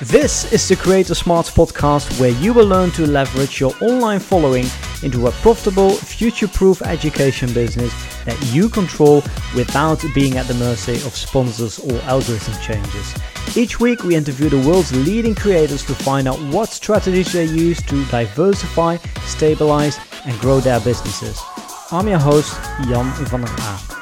This is the Creator Smarts podcast where you will learn to leverage your online following into a profitable, future proof education business that you control without being at the mercy of sponsors or algorithm changes. Each week, we interview the world's leading creators to find out what strategies they use to diversify, stabilize, and grow their businesses. I'm your host, Jan van der Aa.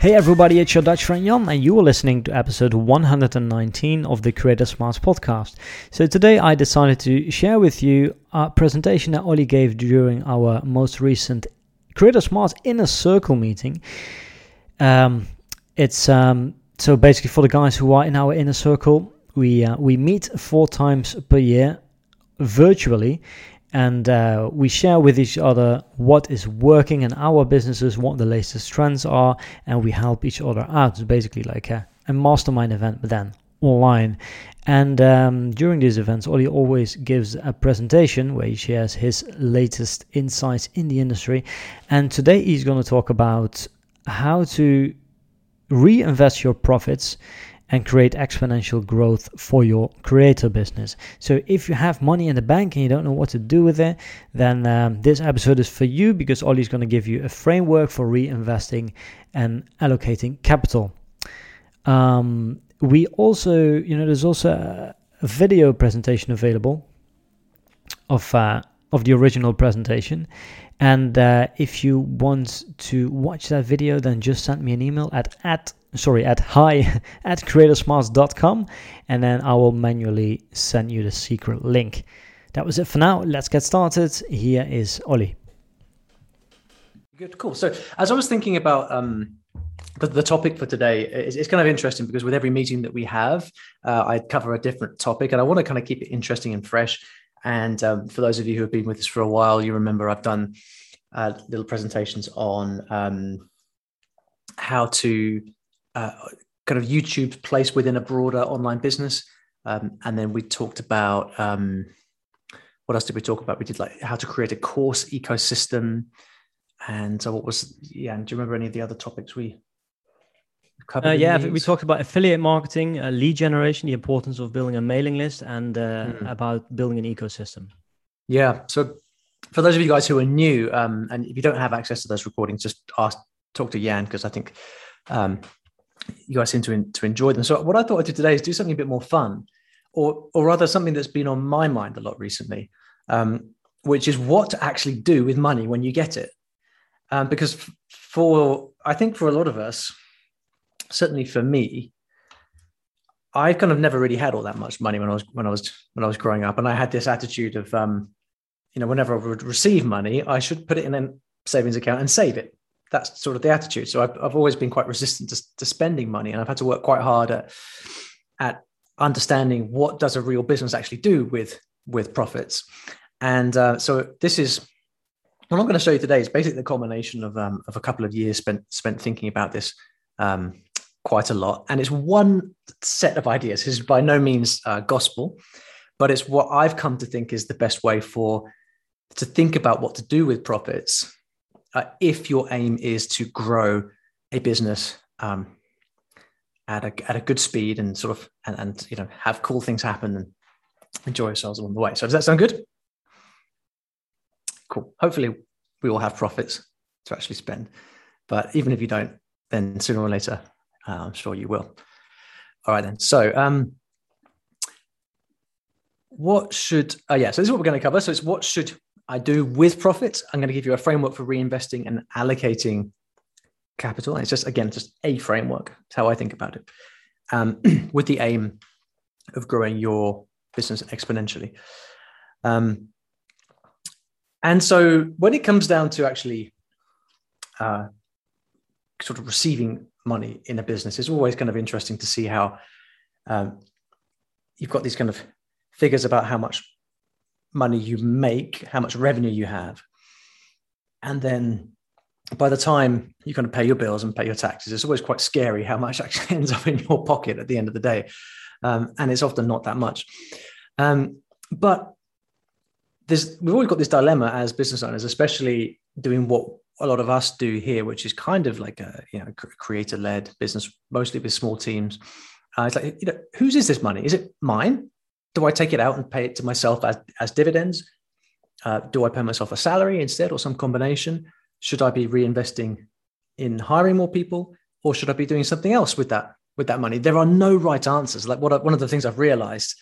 Hey everybody, it's your Dutch friend Jan, and you are listening to episode 119 of the Creator Smarts podcast. So today I decided to share with you a presentation that Olly gave during our most recent Creator Smarts Inner Circle meeting. Um, it's um, so basically for the guys who are in our inner circle, we uh, we meet four times per year virtually and uh, we share with each other what is working in our businesses, what the latest trends are, and we help each other out. It's basically like a, a mastermind event, but then online. And um, during these events, Olly always gives a presentation where he shares his latest insights in the industry. And today he's going to talk about how to reinvest your profits and create exponential growth for your creator business. So, if you have money in the bank and you don't know what to do with it, then um, this episode is for you because Olly's going to give you a framework for reinvesting and allocating capital. Um, we also, you know, there's also a, video presentation available of uh, of the original presentation. And uh, if you want to watch that video, then just send me an email at at sorry at hi at creatorsmarts.com and then I will manually send you the secret link. That was it for now. Let's get started. Here is Olly. Good, cool. So as I was thinking about um, the, the topic for today, it's, it's, kind of interesting because with every meeting that we have, uh, I cover a different topic, and I want to kind of keep it interesting and fresh. And um, for those of you who have been with us for a while, you remember I've done uh, little presentations on um, how to uh, kind of YouTube place within a broader online business. Um, and then we talked about um, what else did we talk about? We did like how to create a course ecosystem. And so, what was, yeah, and do you remember any of the other topics we covered? Uh, yeah, we talked about affiliate marketing, uh, lead generation, the importance of building a mailing list, and uh, mm. about building an ecosystem. Yeah. So, for those of you guys who are new, um, and if you don't have access to those recordings, just ask, talk to Jan, because I think um, you guys seem to, to enjoy them. So what I thought I'd do today is do something a bit more fun, or or rather something that's been on my mind a lot recently, um, which is what to actually do with money when you get it. Um, because for I think for a lot of us, certainly for me, I kind of never really had all that much money when I was when I was when I was growing up, and I had this attitude of, um, you know, whenever I would receive money, I should put it in a savings account and save it that's sort of the attitude. So I've, I've always been quite resistant to, to spending money, and I've had to work quite hard at at understanding what does a real business actually do with with profits. And uh, so this is what I'm going to show you today is basically the culmination of um, of a couple of years spent spent thinking about this um, quite a lot. And it's one set of ideas. Is by no means uh, gospel, but it's what I've come to think is the best way for to think about what to do with profits uh, if your aim is to grow a business um, at a at a good speed and sort of and, and you know have cool things happen and enjoy ourselves along the way. So does that sound good? Cool. Hopefully, we will have profits to actually spend. But even if you don't, then sooner or later, uh, I'm sure you will. All right then. So um, what should? Oh yeah. So this is what we're going to cover. So it's what should I do with profits. I'm going to give you a framework for reinvesting and allocating capital. And it's just, again, just a framework. It's how I think about it, um, with the aim of growing your business exponentially. Um, and so when it comes down to actually uh, sort of receiving money in a business, it's always kind of interesting to see how um, you've got these kind of figures about how much money you make, how much revenue you have. And then by the time you kind of pay your bills and pay your taxes, it's always quite scary how much actually ends up in your pocket at the end of the day. Um, and it's often not that much. Um, but we've always got this dilemma as business owners, especially doing what a lot of us do here, which is kind of like a you know creator led business, mostly with small teams. Uh, it's like, you know, whose is this money? Is it mine? Do I take it out and pay it to myself as, as dividends? Uh, do I pay myself a salary instead or some combination? Should I be reinvesting in hiring more people or should I be doing something else with that with that money? There are no right answers. Like what one of the things I've realized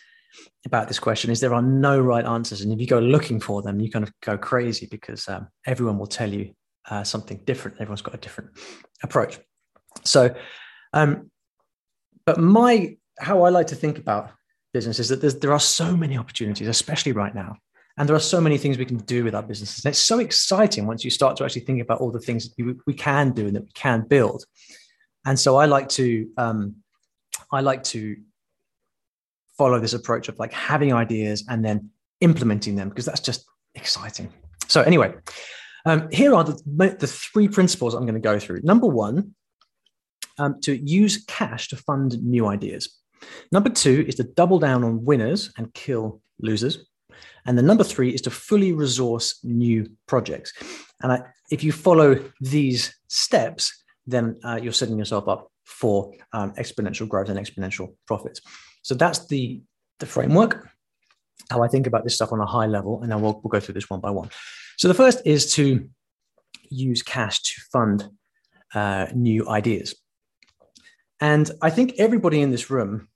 about this question is there are no right answers, and if you go looking for them, you kind of go crazy because um, everyone will tell you uh, something different. Everyone's got a different approach. So, um, but my how I like to think about business is that there are so many opportunities, especially right now. And there are so many things we can do with our businesses. And it's so exciting once you start to actually think about all the things that we can do and that we can build. And so I like to um, I like to follow this approach of like having ideas and then implementing them because that's just exciting. So anyway, um, here are the, the three principles I'm going to go through. Number one, um, to use cash to fund new ideas. Number two is to double down on winners and kill losers. And the number three is to fully resource new projects. And I, if you follow these steps, then uh, you're setting yourself up for um, exponential growth and exponential profits. So that's the, the framework, how I think about this stuff on a high level. And then we'll, we'll go through this one by one. So the first is to use cash to fund uh, new ideas. And I think everybody in this room,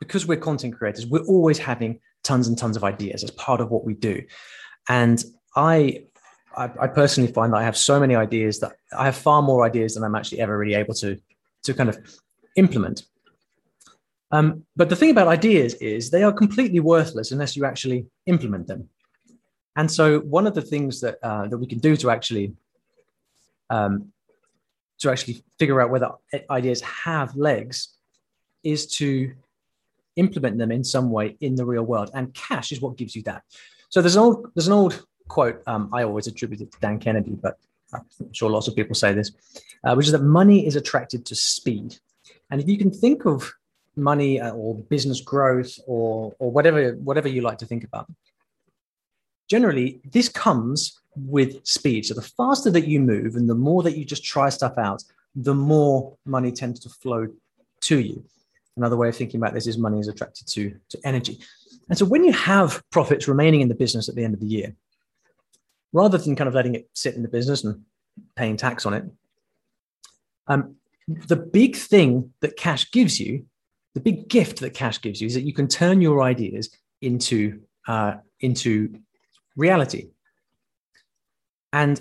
because we're content creators, we're always having tons and tons of ideas as part of what we do. And I, I, I personally find that I have so many ideas that I have far more ideas than I'm actually ever really able to, to kind of implement. Um, but the thing about ideas is they are completely worthless unless you actually implement them. And so one of the things that uh, that we can do to actually um, to actually figure out whether ideas have legs is to implement them in some way in the real world. And cash is what gives you that. So there's an old there's an old quote um, I always attribute it to Dan Kennedy, but I'm sure lots of people say this, uh, which is that money is attracted to speed. And if you can think of money uh, or business growth or or whatever whatever you like to think about generally this comes with speed. So the faster that you move and the more that you just try stuff out the more money tends to flow to you. Another way of thinking about this is money is attracted to to energy. And so when you have profits remaining in the business at the end of the year rather than kind of letting it sit in the business and paying tax on it um, the big thing that cash gives you the big gift that cash gives you is that you can turn your ideas into uh, into reality. And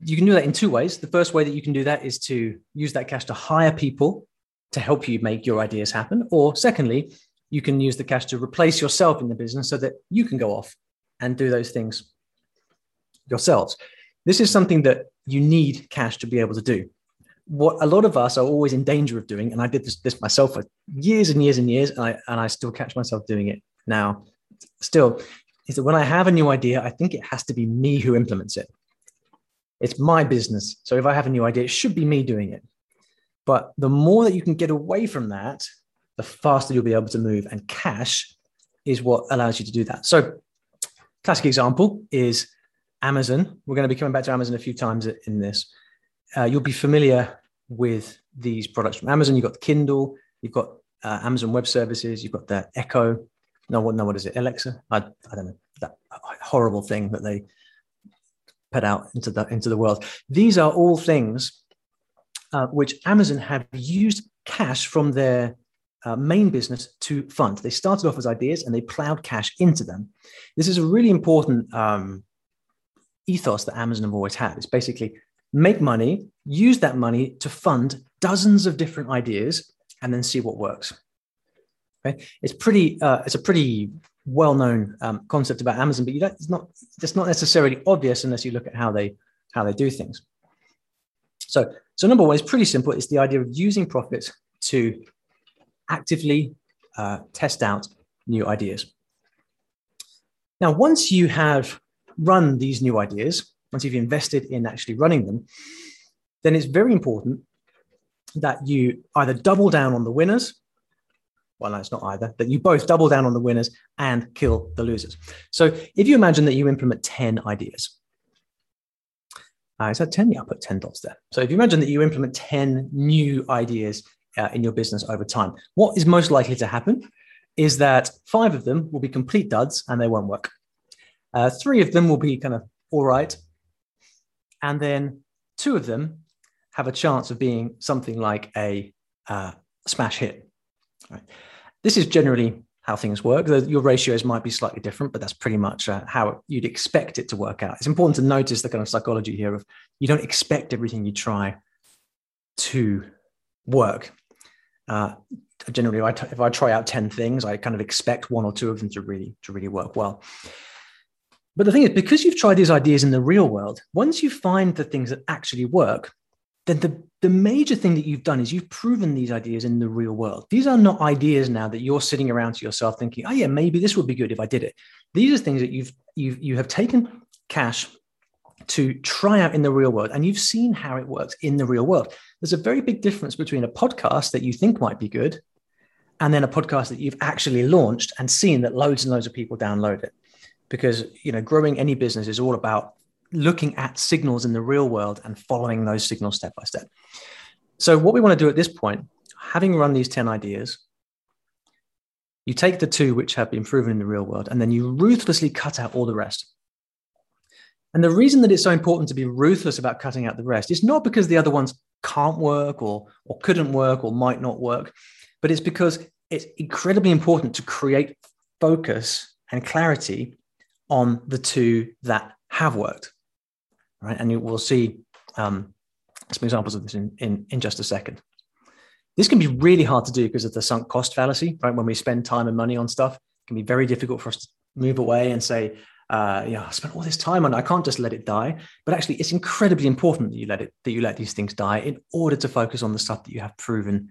you can do that in two ways. The first way that you can do that is to use that cash to hire people to help you make your ideas happen. Or secondly you can use the cash to replace yourself in the business so that you can go off and do those things yourselves. This is something that you need cash to be able to do. What a lot of us are always in danger of doing, and I did this, this myself for years and years and years, and I, and I still catch myself doing it now, still, is that when I have a new idea, I think it has to be me who implements it. It's my business. So if I have a new idea, it should be me doing it. But the more that you can get away from that, the faster you'll be able to move. And cash is what allows you to do that. So, classic example is Amazon. We're going to be coming back to Amazon a few times in this uh, you'll be familiar with these products from Amazon. You've got the Kindle, you've got uh, Amazon Web Services, you've got the Echo. No, what, no, what is it? Alexa? I, I don't know that horrible thing that they put out into the into the world. These are all things uh, which Amazon have used cash from their uh, main business to fund. They started off as ideas and they plowed cash into them. This is a really important um, ethos that Amazon have always had. It's basically make money, use that money to fund dozens of different ideas, and then see what works. Okay, it's pretty. Uh, it's a pretty well-known um, concept about Amazon, but you don't. It's not. It's not necessarily obvious unless you look at how they how they do things. So, so number one is pretty simple. It's the idea of using profits to actively uh, test out new ideas. Now, once you have run these new ideas, once you've invested in actually running them, then it's very important that you either double down on the winners. Well, no, it's not either, that you both double down on the winners and kill the losers. So if you imagine that you implement 10 ideas, uh, is that 10? Yeah, I'll put 10 dots there. So if you imagine that you implement 10 new ideas uh, in your business over time. What is most likely to happen is that five of them will be complete duds and they won't work. Uh, three of them will be kind of all right. And then two of them have a chance of being something like a uh, smash hit. This is generally how things work. Your ratios might be slightly different, but that's pretty much uh, how you'd expect it to work out. It's important to notice the kind of psychology here of you don't expect everything you try to work. Uh, generally, if I try out 10 things, I kind of expect one or two of them to really, to really work well. But the thing is, because you've tried these ideas in the real world, once you find the things that actually work, then the, the major thing that you've done is you've proven these ideas in the real world. These are not ideas now that you're sitting around to yourself thinking, oh yeah, maybe this would be good if I did it. These are things that you've you've you have taken cash to try out in the real world and you've seen how it works in the real world. There's a very big difference between a podcast that you think might be good and then a podcast that you've actually launched and seen that loads and loads of people download it. Because you know, growing any business is all about looking at signals in the real world and following those signals step by step. So, what we want to do at this point, having run these 10 ideas, you take the two which have been proven in the real world and then you ruthlessly cut out all the rest. And the reason that it's so important to be ruthless about cutting out the rest is not because the other ones can't work or, or couldn't work or might not work, but it's because it's incredibly important to create focus and clarity on the two that have worked right? And you will see um, some examples of this in, in, in just a second. This can be really hard to do because of the sunk cost fallacy, right? When we spend time and money on stuff, it can be very difficult for us to move away and say, uh, yeah, I spent all this time on it. I can't just let it die. But actually, it's incredibly important that you let it, that you let these things die in order to focus on the stuff that you have proven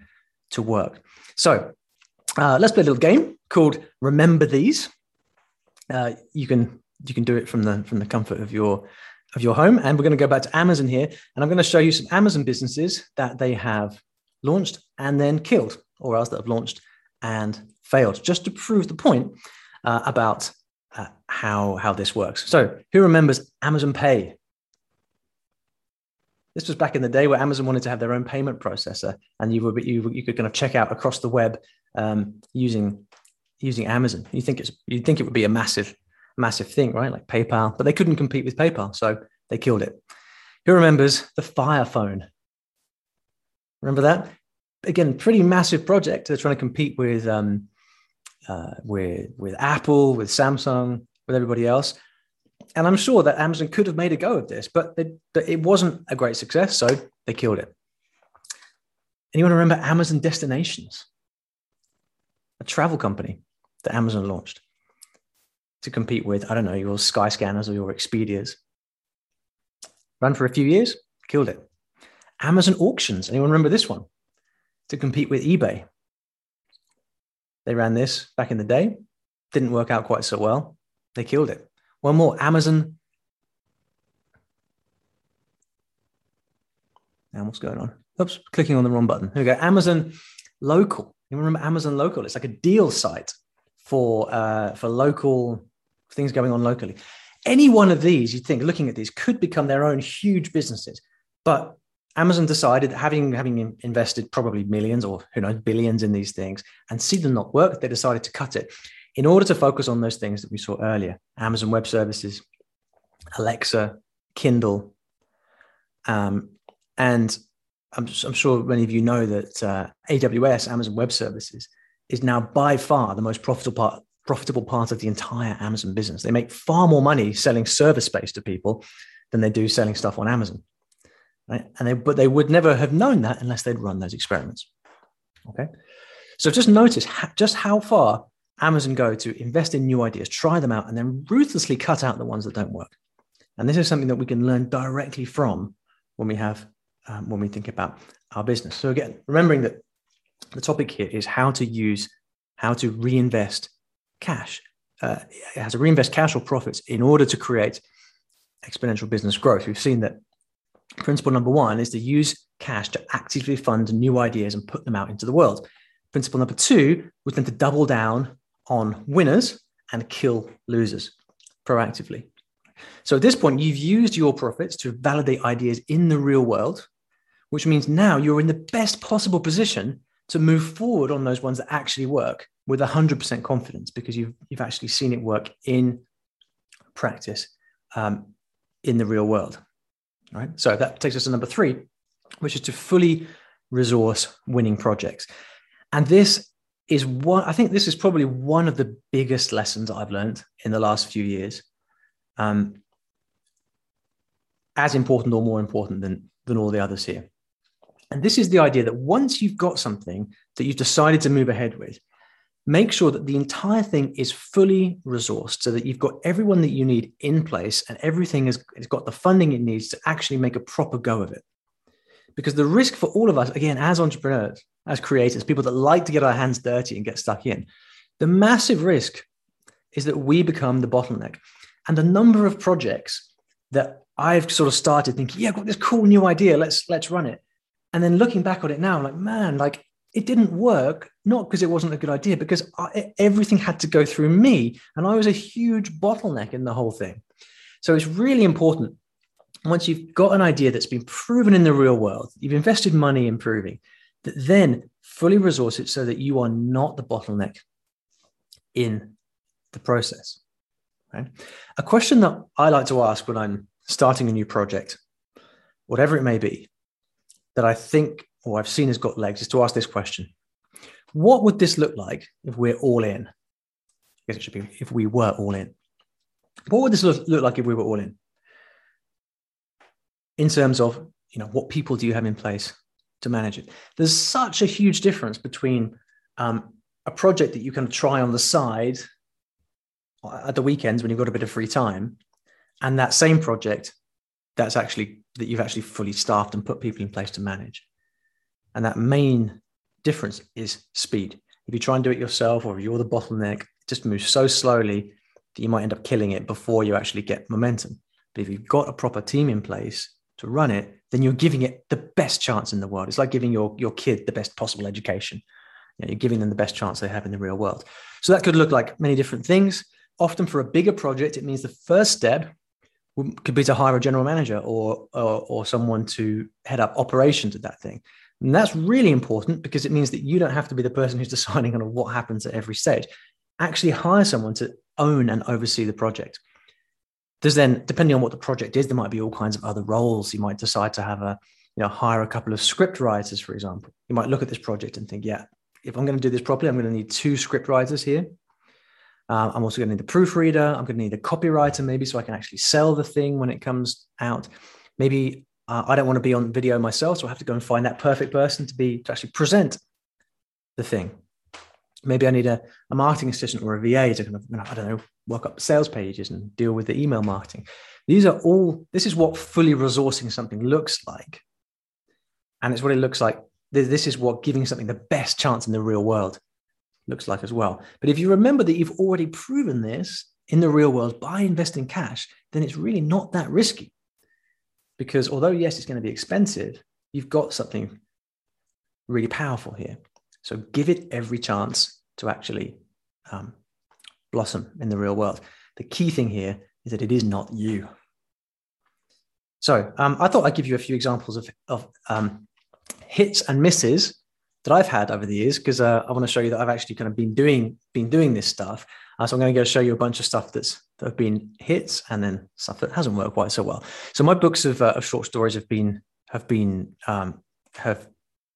to work. So uh, let's play a little game called Remember These. Uh, you can you can do it from the from the comfort of your of your home. And we're going to go back to Amazon here. And I'm going to show you some Amazon businesses that they have launched and then killed, or else that have launched and failed, just to prove the point uh, about uh, how, how this works. So, who remembers Amazon Pay? This was back in the day where Amazon wanted to have their own payment processor, and you were you, you could kind of check out across the web um, using using Amazon. You think it's you think it would be a massive massive thing, right? Like PayPal, but they couldn't compete with PayPal, so they killed it. Who remembers the Fire Phone? Remember that? Again, pretty massive project. They're trying to compete with um, uh, with with Apple, with Samsung, with everybody else. And I'm sure that Amazon could have made a go of this, but, but it wasn't a great success, so they killed it. Anyone remember Amazon Destinations? A travel company that Amazon launched to compete with, I don't know, your Skyscanners or your Expedias. Ran for a few years, killed it. Amazon Auctions, anyone remember this one? To compete with eBay. They ran this back in the day, didn't work out quite so well. They killed it. One more, Amazon. Now what's going on? Oops, clicking on the wrong button. Here we go. Amazon Local. You remember Amazon Local? It's like a deal site for uh, for local things going on locally. Any one of these, you'd think, looking at these, could become their own huge businesses. But Amazon decided, that, having having invested probably millions or who knows billions in these things, and see them not work, they decided to cut it in order to focus on those things that we saw earlier: Amazon Web Services, Alexa, Kindle, um, and I'm, I'm, sure many of you know that uh, AWS, Amazon Web Services, is now by far the most profitable part profitable part of the entire Amazon business. They make far more money selling service space to people than they do selling stuff on Amazon. Right? And they, but they would never have known that unless they'd run those experiments. Okay. So just notice just how far Amazon go to invest in new ideas, try them out, and then ruthlessly cut out the ones that don't work. And this is something that we can learn directly from when we have um, when we think about our business. So again, remembering that the topic here is how to use how to reinvest cash. Uh, it has to reinvest cash or profits in order to create exponential business growth. We've seen that principle number one is to use cash to actively fund new ideas and put them out into the world. Principle number two was then to double down on winners and kill losers proactively. So at this point, you've used your profits to validate ideas in the real world, which means now you're in the best possible position to move forward on those ones that actually work with 100% confidence because you've, you've actually seen it work in practice um, in the real world. Right. So that takes us to number three, which is to fully resource winning projects. And this is one, I think this is probably one of the biggest lessons I've learned in the last few years. Um, as important or more important than, than all the others here. And this is the idea that once you've got something that you've decided to move ahead with, make sure that the entire thing is fully resourced so that you've got everyone that you need in place and everything has, has got the funding it needs to actually make a proper go of it. Because the risk for all of us, again, as entrepreneurs, as creators, people that like to get our hands dirty and get stuck in, the massive risk is that we become the bottleneck. And a number of projects that I've sort of started thinking, yeah, I've got this cool new idea, let's let's run it. And then looking back on it now, I'm like, man, like it didn't work, not because it wasn't a good idea, because I, everything had to go through me. And I was a huge bottleneck in the whole thing. So it's really important once you've got an idea that's been proven in the real world, you've invested money in proving, that then fully resource it so that you are not the bottleneck in the process. Right? A question that I like to ask when I'm starting a new project, whatever it may be, that I think or I've seen has got legs is to ask this question What would this look like if we're all in? I guess it should be if we were all in. What would this look, like if we were all in? In terms of, you know, what people do you have in place to manage it? There's such a huge difference between um, a project that you can try on the side at the weekends when you've got a bit of free time and that same project that's actually that you've actually fully staffed and put people in place to manage and that main difference is speed. If you try and do it yourself or you're the bottleneck, it just moves so slowly that you might end up killing it before you actually get momentum. But if you've got a proper team in place to run it, then you're giving it the best chance in the world. It's like giving your, your kid the best possible education. You know, you're giving them the best chance they have in the real world. So that could look like many different things. Often for a bigger project, it means the first step could be to hire a general manager or, or, or someone to head up operations of that thing. And that's really important because it means that you don't have to be the person who's deciding on what happens at every stage. Actually, hire someone to own and oversee the project. There's then, depending on what the project is, there might be all kinds of other roles. You might decide to have a, you know, hire a couple of script writers, for example. You might look at this project and think, yeah, if I'm going to do this properly, I'm going to need two script writers here. Um, I'm also going to need a proofreader. I'm going to need a copywriter, maybe, so I can actually sell the thing when it comes out. Maybe uh, I don't want to be on video myself, so I have to go and find that perfect person to be to actually present the thing. Maybe I need a, a marketing assistant or a VA to kind of, I don't know, work up sales pages and deal with the email marketing. These are all, this is what fully resourcing something looks like. And it's what it looks like. This is what giving something the best chance in the real world looks like as well. But if you remember that you've already proven this in the real world by investing cash, then it's really not that risky. Because although yes it's going to be expensive you've got something really powerful here. So give it every chance to actually um, blossom in the real world. The key thing here is that it is not you. So um, i thought i'd give you a few examples of, of um, hits and misses that i've had over the years because uh, i want to show you that i've actually kind of been doing been doing this stuff uh, so I'm going to go show you a bunch of stuff that's that have been hits and then stuff that hasn't worked quite so well. So my books of, uh, of short stories have been have been um, have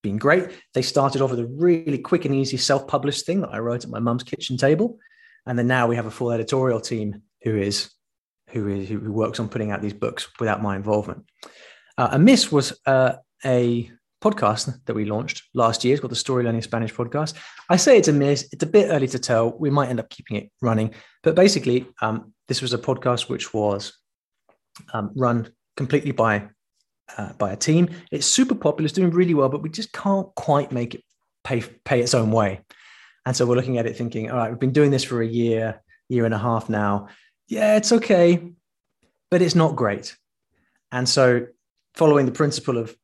been great. They started off with a really quick and easy self-published thing that I wrote at my mum's kitchen table, and then now we have a full editorial team who is who is who works on putting out these books without my involvement. Uh, a miss was uh, a podcast that we launched last year. It's called the Story Learning Spanish podcast. I say it's a miss. It's a bit early to tell. We might end up keeping it running. But basically, um, this was a podcast which was um, run completely by uh, by a team. It's super popular. It's doing really well, but we just can't quite make it pay pay its own way. And so we're looking at it thinking, all right, we've been doing this for a year, year and a half now. Yeah, it's okay, but it's not great. And so following the principle of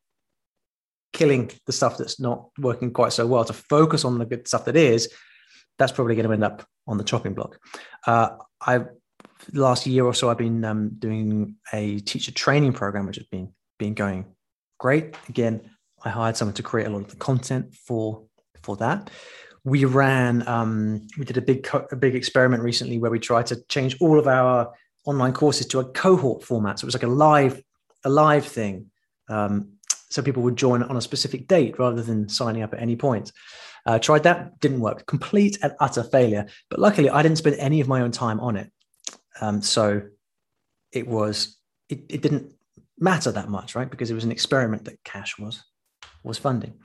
killing the stuff that's not working quite so well to focus on the good stuff that is that's probably going to end up on the chopping block uh, i last year or so i've been um, doing a teacher training program which has been been going great again i hired someone to create a lot of the content for for that. We ran, um, we did a big, co- a big experiment recently where we tried to change all of our online courses to a cohort format. So it was like a live, a live thing. Um, so people would join on a specific date rather than signing up at any point. Uh, tried that, didn't work. Complete and utter failure. But luckily, I didn't spend any of my own time on it. Um, so it was, it, it didn't matter that much, right? Because it was an experiment that Cash was was funding.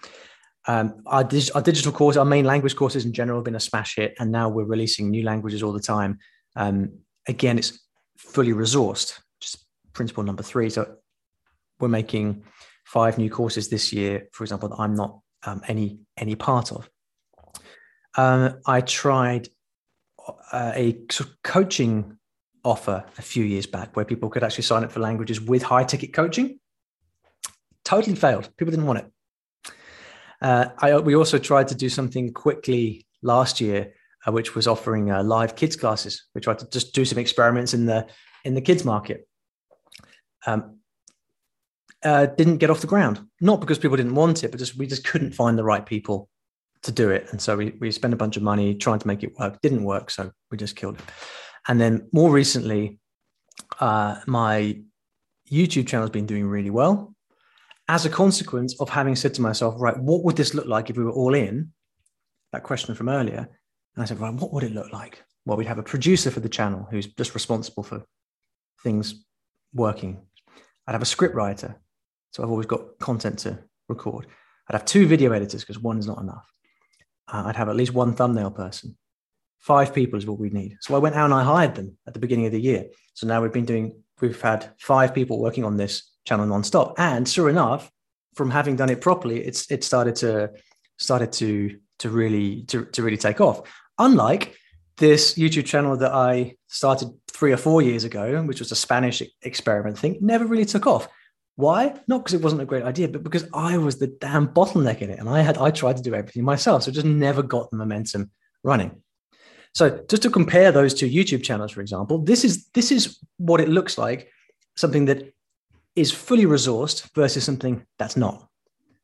Um, our, dig- our, digital course, our main language courses in general have been a smash hit, and now we're releasing new languages all the time. Um, again, it's fully resourced, just principle number three. So we're making five new courses this year, for example, that I'm not um, any any part of. Um, I tried uh, a sort of coaching offer a few years back where people could actually sign up for languages with high ticket coaching. Totally failed. People didn't want it. Uh, I, we also tried to do something quickly last year, uh, which was offering uh, live kids classes. We tried to just do some experiments in the in the kids market. Um, uh, didn't get off the ground, not because people didn't want it, but just we just couldn't find the right people to do it, and so we we spent a bunch of money trying to make it work. Didn't work, so we just killed it. And then more recently, uh, my YouTube channel has been doing really well as a consequence of having said to myself, right, what would this look like if we were all in? That question from earlier. And I said, right, what would it look like? Well, we'd have a producer for the channel who's just responsible for things working. I'd have a script writer. So I've always got content to record. I'd have two video editors because one is not enough. Uh, I'd have at least one thumbnail person. Five people is what we need. So I went out and I hired them at the beginning of the year. So now we've been doing, we've had five people working on this channel nonstop. And sure enough, from having done it properly, it's it started to started to to really to, to really take off. Unlike this YouTube channel that I started three or four years ago, which was a Spanish experiment thing, never really took off. Why? Not because it wasn't a great idea, but because I was the damn bottleneck in it, and I had I tried to do everything myself, so just never got the momentum running. So just to compare those two YouTube channels, for example, this is this is what it looks like. Something that is fully resourced versus something that's not.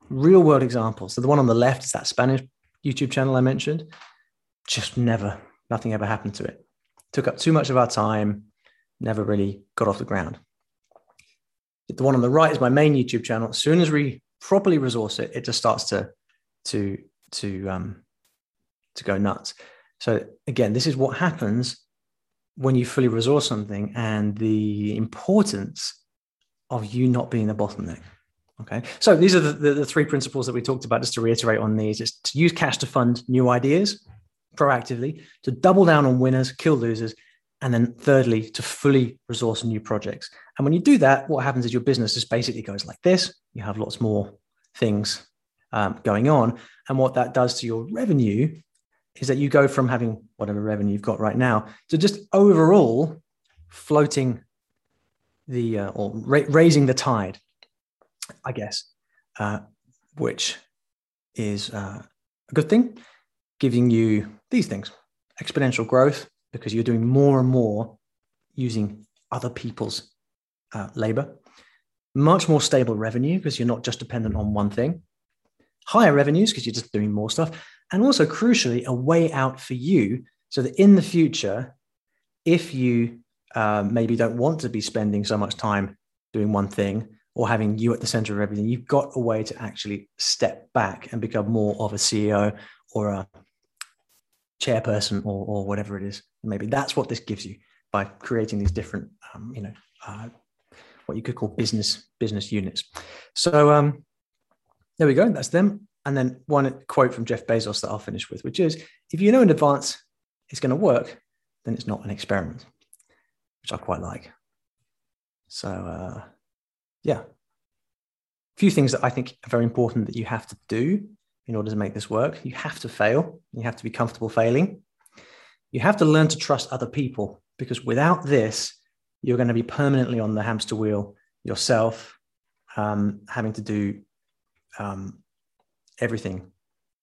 Real world examples. So the one on the left is that Spanish YouTube channel I mentioned. Just never, nothing ever happened to it. Took up too much of our time, never really got off the ground. The one on the right is my main YouTube channel. As soon as we properly resource it, it just starts to to to um to go nuts. So again, this is what happens when you fully resource something and the importance of you not being the bottleneck. Okay. So these are the, the, the, three principles that we talked about. Just to reiterate on these, is to use cash to fund new ideas proactively, to double down on winners, kill losers, and then thirdly, to fully resource new projects. And when you do that, what happens is your business just basically goes like this. You have lots more things um, going on. And what that does to your revenue is that you go from having whatever revenue you've got right now to just overall floating the uh, or ra- raising the tide, I guess, uh, which is uh, a good thing, giving you these things: exponential growth because you're doing more and more using other people's uh, labor, much more stable revenue because you're not just dependent on one thing, higher revenues because you're just doing more stuff, and also crucially, a way out for you so that in the future, if you um, maybe don't want to be spending so much time doing one thing or having you at the center of everything, you've got a way to actually step back and become more of a CEO or a chairperson or, or whatever it is. Maybe that's what this gives you by creating these different, um, you know, uh, what you could call business business units. So um, there we go. That's them. And then one quote from Jeff Bezos that I'll finish with, which is, if you know in advance it's going to work, then it's not an experiment which I quite like. So, uh, yeah, a few things that I think are very important that you have to do in order to make this work. You have to fail. You have to be comfortable failing. You have to learn to trust other people because without this, you're going to be permanently on the hamster wheel yourself, um, having to do um, everything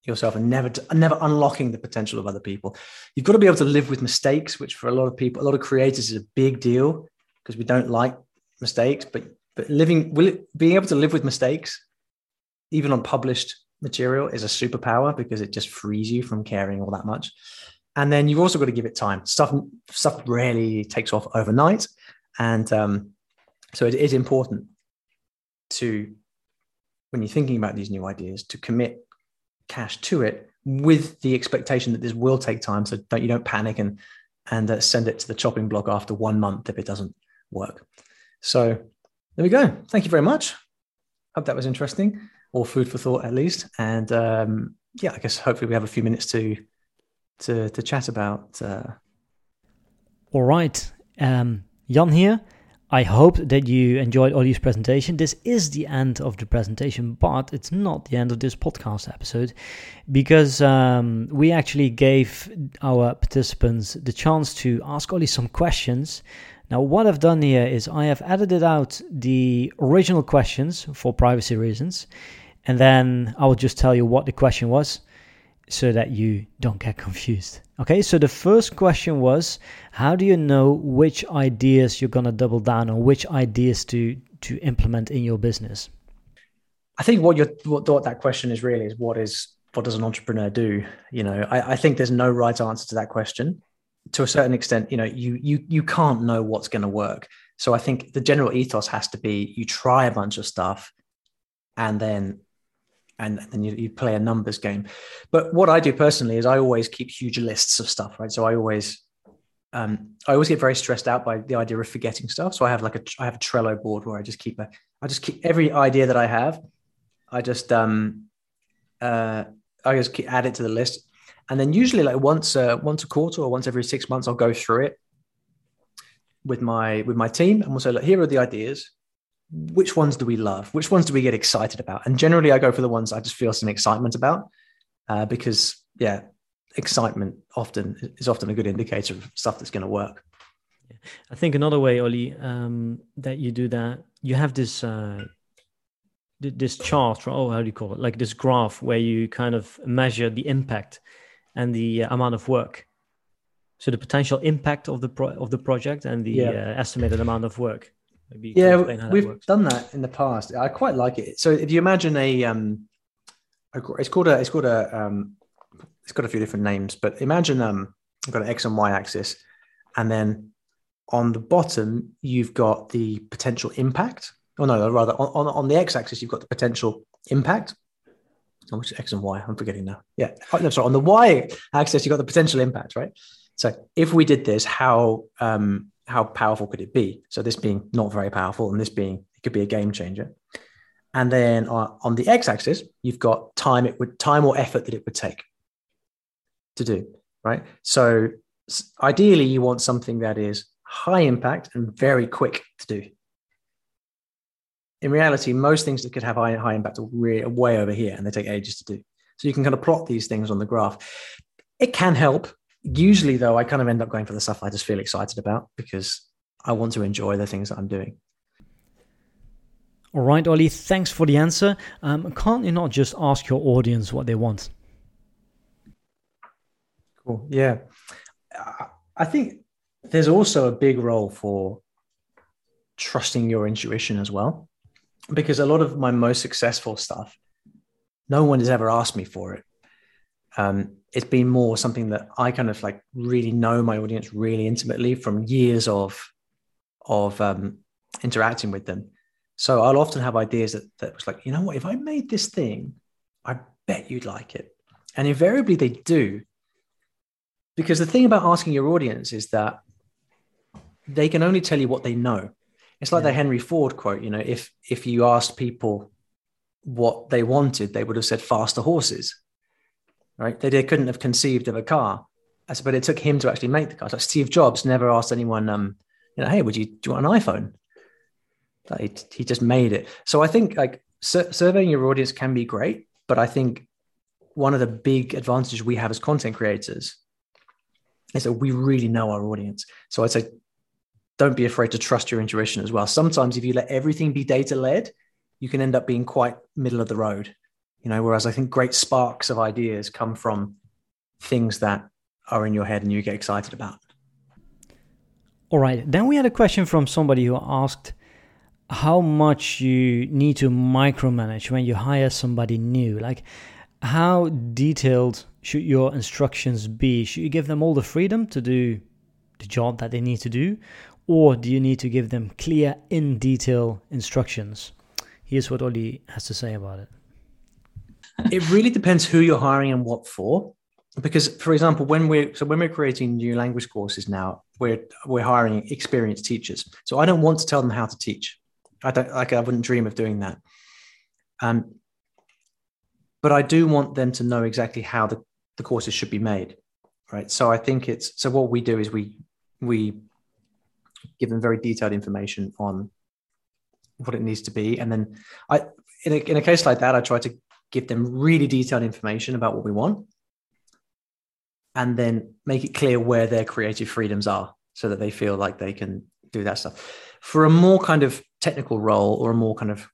yourself and never never unlocking the potential of other people. You've got to be able to live with mistakes, which for a lot of people, a lot of creators is a big deal because we don't like mistakes. But but living, will it, being able to live with mistakes, even on published material is a superpower because it just frees you from caring all that much. And then you've also got to give it time. Stuff stuff rarely takes off overnight, and um, so it is important to when you're thinking about these new ideas to commit cash to it with the expectation that this will take time. So don't you don't panic and and uh, send it to the chopping block after one month if it doesn't work. So there we go. Thank you very much. Hope that was interesting or food for thought at least. And um, yeah, I guess hopefully we have a few minutes to to to chat about. Uh... All right, um, Jan here. I hope that you enjoyed Olly's presentation. This is the end of the presentation, but it's not the end of this podcast episode because um, we actually gave our participants the chance to ask Ollie some questions. Now, what I've done here is I have edited out the original questions for privacy reasons, and then I will just tell you what the question was so that you don't get confused. Okay, so the first question was how do you know which ideas you're going to double down on, which ideas to to implement in your business? I think what you what, what that question is really is what is what does an entrepreneur do? You know, I, I think there's no right answer to that question. To a certain extent, you know, you you you can't know what's going to work. So I think the general ethos has to be you try a bunch of stuff and then and then you, you play a numbers game. But what I do personally is I always keep huge lists of stuff, right? So I always um, I always get very stressed out by the idea of forgetting stuff. So I have like a I have a Trello board where I just keep a I just keep every idea that I have. I just um uh I just keep, add it to the list, and then usually like once uh, once a quarter or once every six months I'll go through it with my with my team and we'll say look here are the ideas which ones do we love? Which ones do we get excited about? And generally, I go for the ones I just feel some excitement about, uh, because yeah, excitement often is often a good indicator of stuff that's going to work. I think another way, Olly, um, that you do that, you have this uh, this chart, or oh, how do you call it? Like this graph where you kind of measure the impact and the uh, amount of work. So the potential impact of the pro- of the project and the yeah. uh, estimated amount of work. Maybe yeah, we've done that in the past. I quite like it. So if you imagine a, um, a it's called a, it's called a, um, it's got a few different names, but imagine um, I've got an X and Y axis, and then on the bottom you've got the potential impact. Oh no, rather on, on, on the X axis you've got the potential impact. Oh, which X and Y? I'm forgetting now. Yeah, oh, no, sorry. On the Y axis you've got the potential impact, right? So if we did this, how um, how powerful could it be? So this being not very powerful, and this being it could be a game changer. And then uh, on the x-axis, you've got time it would time or effort that it would take to do. Right. So ideally, you want something that is high impact and very quick to do. In reality, most things that could have high, high impact are way over here, and they take ages to do. So you can kind of plot these things on the graph. It can help usually though i kind of end up going for the stuff i just feel excited about because i want to enjoy the things that i'm doing. All right olly thanks for the answer. Um, can't you not just ask your audience what they want? Cool yeah. I think there's also a big role for trusting your intuition as well because a lot of my most successful stuff no one has ever asked me for it. Um, it's been more something that I kind of like really know my audience really intimately from years of of um, interacting with them. So I'll often have ideas that that was like, you know what, if I made this thing, I bet you'd like it, and invariably they do. Because the thing about asking your audience is that they can only tell you what they know. It's like yeah. the Henry Ford quote, you know, if if you asked people what they wanted, they would have said faster horses right? They, they couldn't have conceived of a car, but it took him to actually make the car. So Steve Jobs never asked anyone, um, you know, hey, would you do you want an iPhone? Like, he just made it. So I think like sur- surveying your audience can be great, but I think one of the big advantages we have as content creators is that we really know our audience. So I'd say don't be afraid to trust your intuition as well. Sometimes if you let everything be data led, you can end up being quite middle of the road you know whereas i think great sparks of ideas come from things that are in your head and you get excited about all right then we had a question from somebody who asked how much you need to micromanage when you hire somebody new. Like, how detailed should your instructions be? Should you give them all the freedom to do the job that they need to do? Or do you need to give them clear, in detail instructions? Here's what Olly has to say about it. It really depends who you're hiring and what for. Because, for example, when we're so when we're creating new language courses now, we're we're hiring experienced teachers. So I don't want to tell them how to teach. I don't like I wouldn't dream of doing that. Um, but I do want them to know exactly how the, the courses should be made. Right. So I think it's so what we do is we we give them very detailed information on what it needs to be. And then I in a, in a case like that, I try to give them really detailed information about what we want and then make it clear where their creative freedoms are so that they feel like they can do that stuff. For a more kind of technical role or a more kind of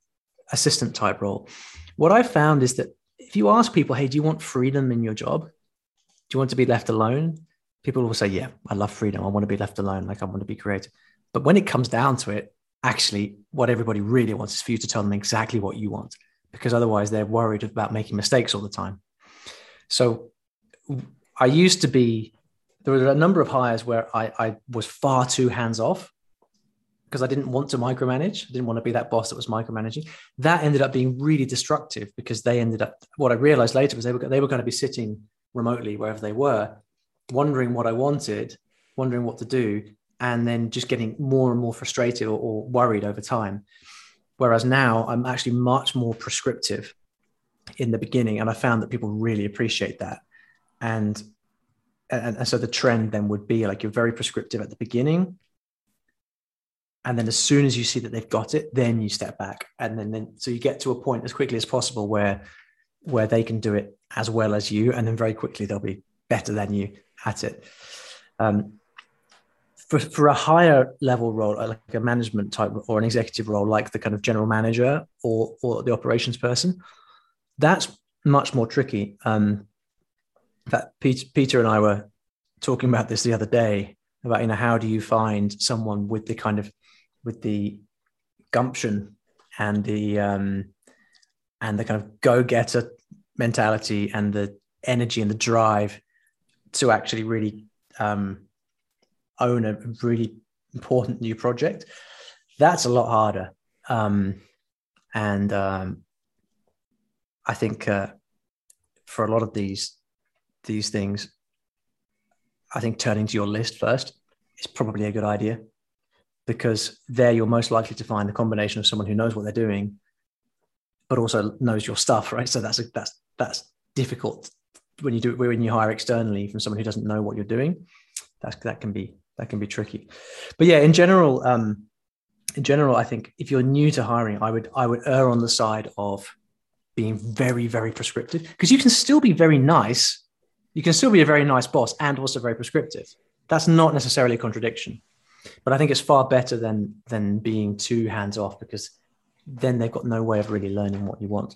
assistant type role, what I've found is that if you ask people, hey, do you want freedom in your job? Do you want to be left alone? People will say, yeah, I love freedom. I want to be left alone. Like I want to be creative. But when it comes down to it, actually, what everybody really wants is for you to tell them exactly what you want, because otherwise they're worried about making mistakes all the time. So I used to be, there were a number of hires where I, I was far too hands off because I didn't want to micromanage. I didn't want to be that boss that was micromanaging. That ended up being really destructive because they ended up, what I realized later was they were, they were going to be sitting remotely wherever they were, wondering what I wanted, wondering what to do, and then just getting more and more frustrated or, or worried over time. Whereas now I'm actually much more prescriptive in the beginning. And I found that people really appreciate that. And, and, and so the trend then would be like you're very prescriptive at the beginning and then as soon as you see that they've got it then you step back and then, then so you get to a point as quickly as possible where where they can do it as well as you and then very quickly they'll be better than you at it um, for, for a higher level role like a management type or an executive role like the kind of general manager or or the operations person that's much more tricky. Um, that Peter, Peter and I were talking about this the other day about you know how do you find someone with the kind of with the gumption and the um, and the kind of go-getter mentality and the energy and the drive to actually really um, own a really important new project that's a lot harder um, and um, i think uh, for a lot of these these things i think turning to your list first is probably a good idea because there you're most likely to find the combination of someone who knows what they're doing, but also knows your stuff, right? So that's a, that's that's difficult when you do when you hire externally from someone who doesn't know what you're doing. That's that can be that can be tricky. But yeah, in general, um, in general, I think if you're new to hiring, I would I would err on the side of being very very prescriptive because you can still be very nice. You can still be a very nice boss and also very prescriptive. That's not necessarily a contradiction. But I think it's far better than than being too hands off because then they've got no way of really learning what you want.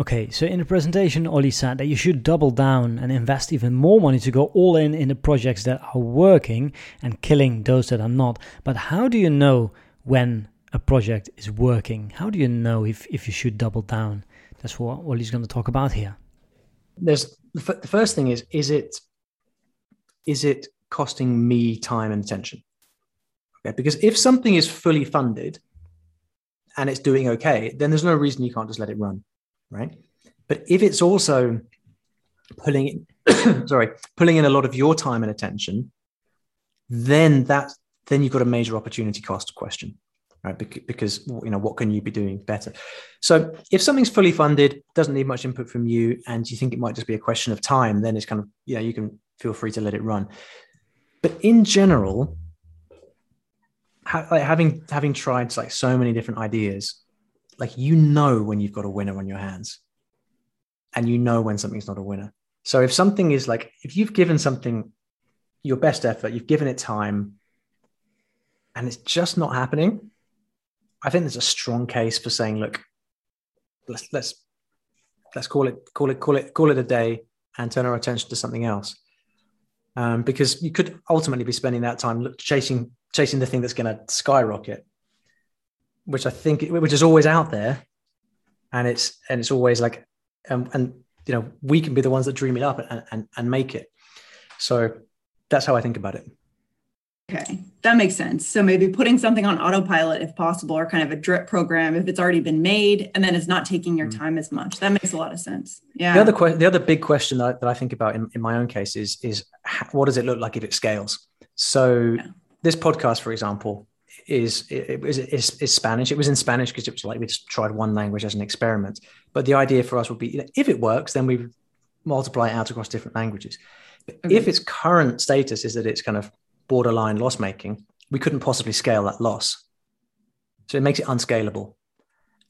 Okay, so in the presentation, Olly said that you should double down and invest even more money to go all in in the projects that are working and killing those that are not. But how do you know when a project is working? How do you know if, if you should double down? That's what Olly's going to talk about here. There's the, the first thing is is it is it costing me time and attention. Okay, because if something is fully funded and it's doing okay, then there's no reason you can't just let it run, right? But if it's also pulling in, sorry, pulling in a lot of your time and attention, then that then you've got a major opportunity cost question, right? Because you know what can you be doing better? So if something's fully funded, doesn't need much input from you, and you think it might just be a question of time, then it's kind of yeah, you can feel free to let it run. But in general, ha- like having having tried like so many different ideas, like you know when you've got a winner on your hands, and you know when something's not a winner. So if something is like if you've given something your best effort, you've given it time, and it's just not happening, I think there's a strong case for saying, look, let's let's let's call it call it call it call it a day and turn our attention to something else. Um, because you could ultimately be spending that time chasing chasing the thing that's going to skyrocket, which I think which is always out there, and it's and it's always like, um, and you know we can be the ones that dream it up and and, and make it. So that's how I think about it. Okay, that makes sense. So maybe putting something on autopilot if possible, or kind of a drip program if it's already been made, and then it's not taking your mm. time as much. That makes a lot of sense. Yeah. The other que- the other big question that, that I think about in, in my own case is is what does it look like if it scales? So yeah. this podcast, for example, is, is is, is Spanish. It was in Spanish because it was like we just tried one language as an experiment. But the idea for us would be, you know, if it works, then we multiply it out across different languages. But okay. if its current status is that it's kind of borderline loss making, we couldn't possibly scale that loss. So it makes it unscalable.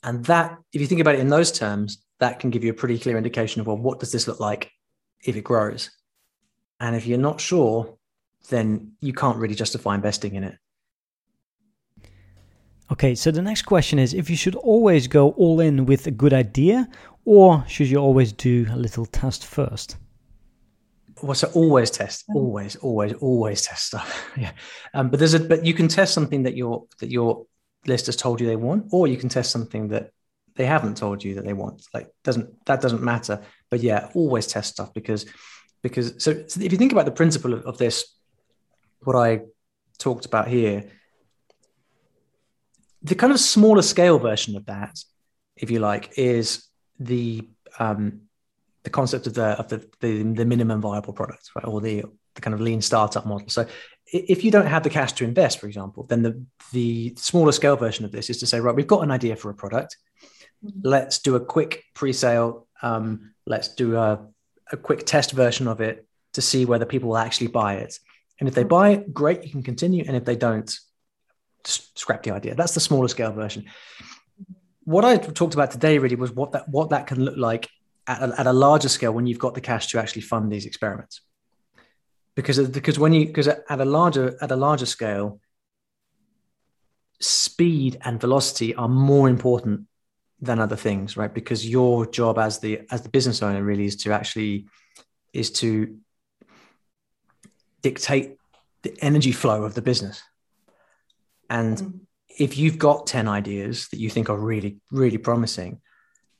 And that, if you think about it in those terms, that can give you a pretty clear indication of, well, what does this look like if it grows? And if you're not sure, then you can't really justify investing in it. Okay, so the next question is if you should always go all in with a good idea, or should you always do a little test first? well, so always test, mm. always, always, always test stuff. yeah, um, but there's a but you can test something that your that your list has told you they want, or you can test something that they haven't told you that they want. Like doesn't that doesn't matter. But yeah, always test stuff because because so, so if you think about the principle of, of this, what I talked about here, the kind of smaller scale version of that, if you like, is the um, the concept of the of the, the, the minimum viable product, right, or the the kind of lean startup model. So if you don't have the cash to invest, for example, then the the smaller scale version of this is to say, right, we've got an idea for a product. Mm-hmm. Let's do a quick pre-sale. Um, let's do a, a quick test version of it to see whether people will actually buy it. And if they mm-hmm. buy it, great, you can continue. And if they don't, scrap the idea. That's the smaller scale version. What I talked about today really was what that what that can look like at a, at a larger scale when you've got the cash to actually fund these experiments because because when you because at a larger at a larger scale speed and velocity are more important than other things right because your job as the as the business owner really is to actually is to dictate the energy flow of the business and mm. if you've got 10 ideas that you think are really really promising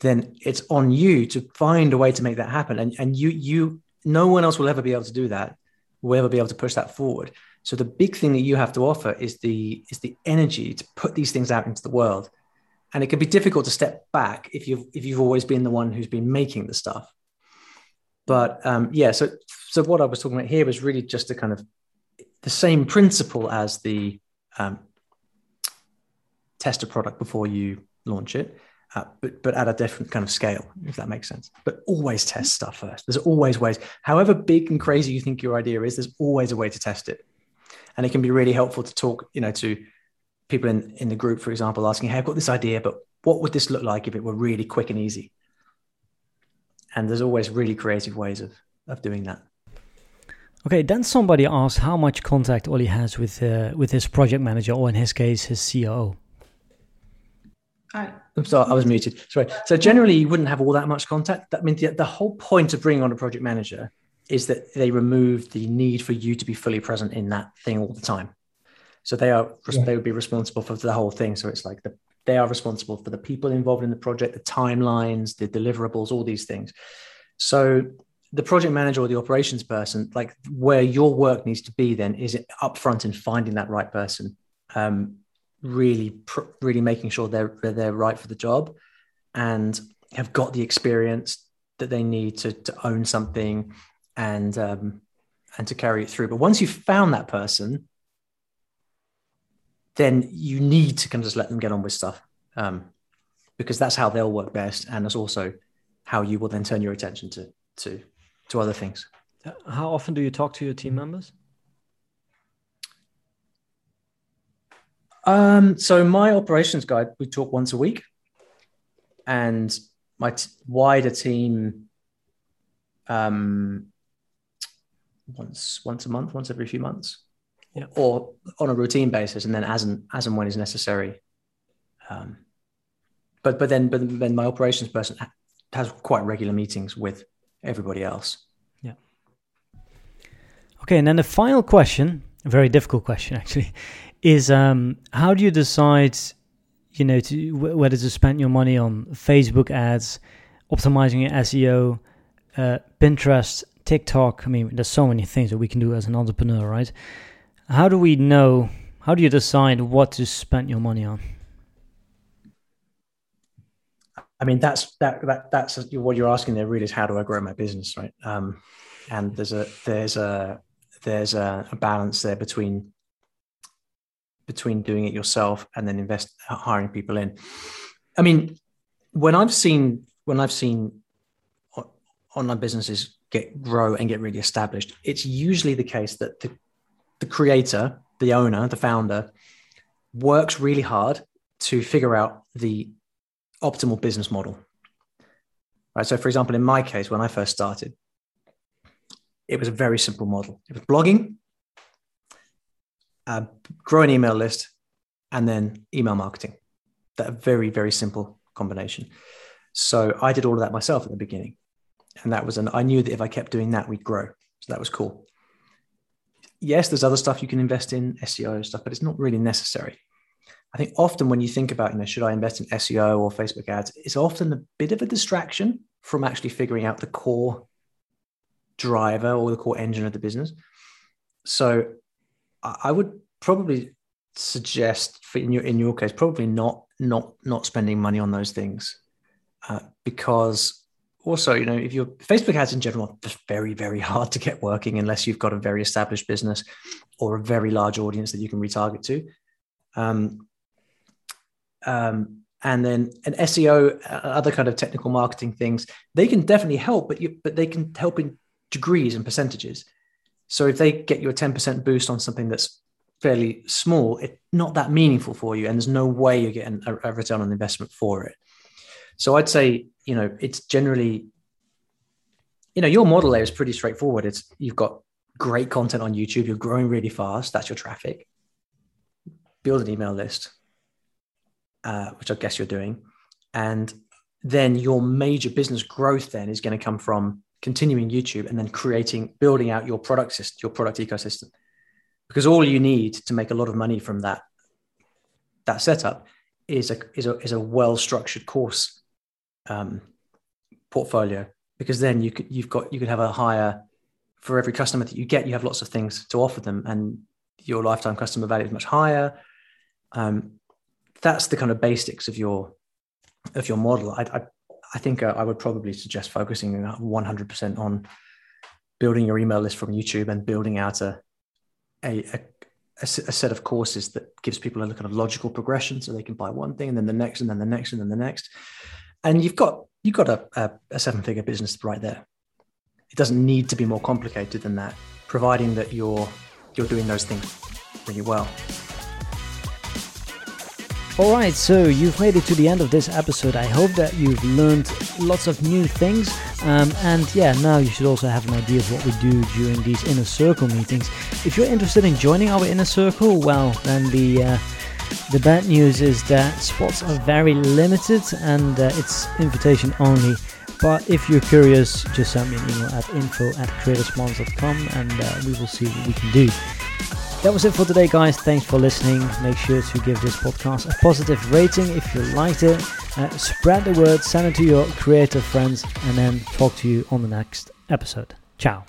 then it's on you to find a way to make that happen. And, and you, you, no one else will ever be able to do that, will ever be able to push that forward. So the big thing that you have to offer is the, is the energy to put these things out into the world. And it can be difficult to step back if you've, if you've always been the one who's been making the stuff. But um, yeah, so, so what I was talking about here was really just a kind of the same principle as the um, test a product before you launch it uh, but but at a different kind of scale, if that makes sense. But always test stuff first. There's always ways. However big and crazy you think your idea is, there's always a way to test it, and it can be really helpful to talk, you know, to people in in the group, for example, asking, "Hey, I've got this idea, but what would this look like if it were really quick and easy?" And there's always really creative ways of of doing that. Okay, then somebody asked how much contact Olly has with uh, with his project manager, or in his case, his COO. I'm sorry, I was muted. Sorry. So generally, you wouldn't have all that much contact. I means the, the whole point of bringing on a project manager is that they remove the need for you to be fully present in that thing all the time. So they are yeah. they would be responsible for the whole thing. So it's like the, they are responsible for the people involved in the project, the timelines, the deliverables, all these things. So the project manager or the operations person, like where your work needs to be, then is it upfront in finding that right person. Um, really really making sure they're they're right for the job and have got the experience that they need to to own something and um, and to carry it through. But once you've found that person, then you need to kind of just let them get on with stuff um, because that's how they'll work best, and it's also how you will then turn your attention to to to other things. How often do you talk to your team members? Um, so my operations guide, we talk once a week, and my t- wider team, um, once once a month, once every few months, yeah. or on a routine basis, and then as and as and when is necessary. Um, but but then but then my operations person has quite regular meetings with everybody else. Yeah. Okay, and then the final question, a very difficult question actually, is um, how do you decide, you know, to whether to spend your money on Facebook ads, optimizing your SEO, uh, Pinterest, TikTok. I mean, there's so many things that we can do as an entrepreneur, right? How do we know? How do you decide what to spend your money on? I mean, that's that that that's what you're asking there. Really, is how do I grow my business, right? Um, and there's a there's a there's a, a balance there between between doing it yourself and then invest hiring people in. I mean, when I've seen when I've seen online businesses get grow and get really established, it's usually the case that the, the creator, the owner, the founder, works really hard to figure out the optimal business model. Right. So, for example, in my case, when I first started, it was a very simple model. It was blogging, uh, grow an email list, and then email marketing. That very, very simple combination. So I did all of that myself at the beginning. And that was an, I knew that if I kept doing that, we'd grow. So that was cool. Yes, there's other stuff you can invest in, SEO stuff, but it's not really necessary. I think often when you think about, you know, should I invest in SEO or Facebook ads, it's often a bit of a distraction from actually figuring out the core driver or the core engine of the business. So I would probably suggest for in your in your case, probably not not not spending money on those things. Uh, because also, you know, if your Facebook ads in general are very, very hard to get working unless you've got a very established business or a very large audience that you can retarget to. Um, um, and then an SEO, uh, other kind of technical marketing things, they can definitely help, but you, but they can help in degrees and percentages. So if they get you a 10% boost on something that's fairly small, it's not that meaningful for you, and there's no way you're getting a, a return on investment for it. So I'd say, you know, it's generally, you know, your model there is pretty straightforward. It's you've got great content on YouTube, you're growing really fast, that's your traffic. Build an email list, uh, which I guess you're doing. And then your major business growth then is going to come from continuing YouTube and then creating, building out your product system, your product ecosystem. Because all you need to make a lot of money from that, that setup is a, is a, is a well-structured course um, portfolio. Because then you could you've got you could have a higher for every customer that you get you have lots of things to offer them and your lifetime customer value is much higher. Um, that's the kind of basics of your of your model. I i, I think uh, i would probably suggest focusing 100% on building your email list from youtube and building out a a, a a, set of courses that gives people a kind of logical progression so they can buy one thing and then the next and then the next and then the next and you've got you've got a, a, a seven figure business right there. It doesn't need to be more complicated than that, providing that you're you're doing those things really well. All right, so you've made it to the end of this episode. I hope that you've learned lots of new things. Um, and yeah, now you should also have an idea of what we do during these inner circle meetings. If you're interested in joining our inner circle, well, then the uh, the bad news is that spots are very limited and uh, it's invitation only. But if you're curious, just send me an email at info at creatorsmonth.com and uh, we will see what we can do. That was it for today, guys. Thanks for listening. Make sure to give this podcast a positive rating if you liked it. Uh, spread the word, send it to your creative friends, and then talk to you on the next episode. Ciao.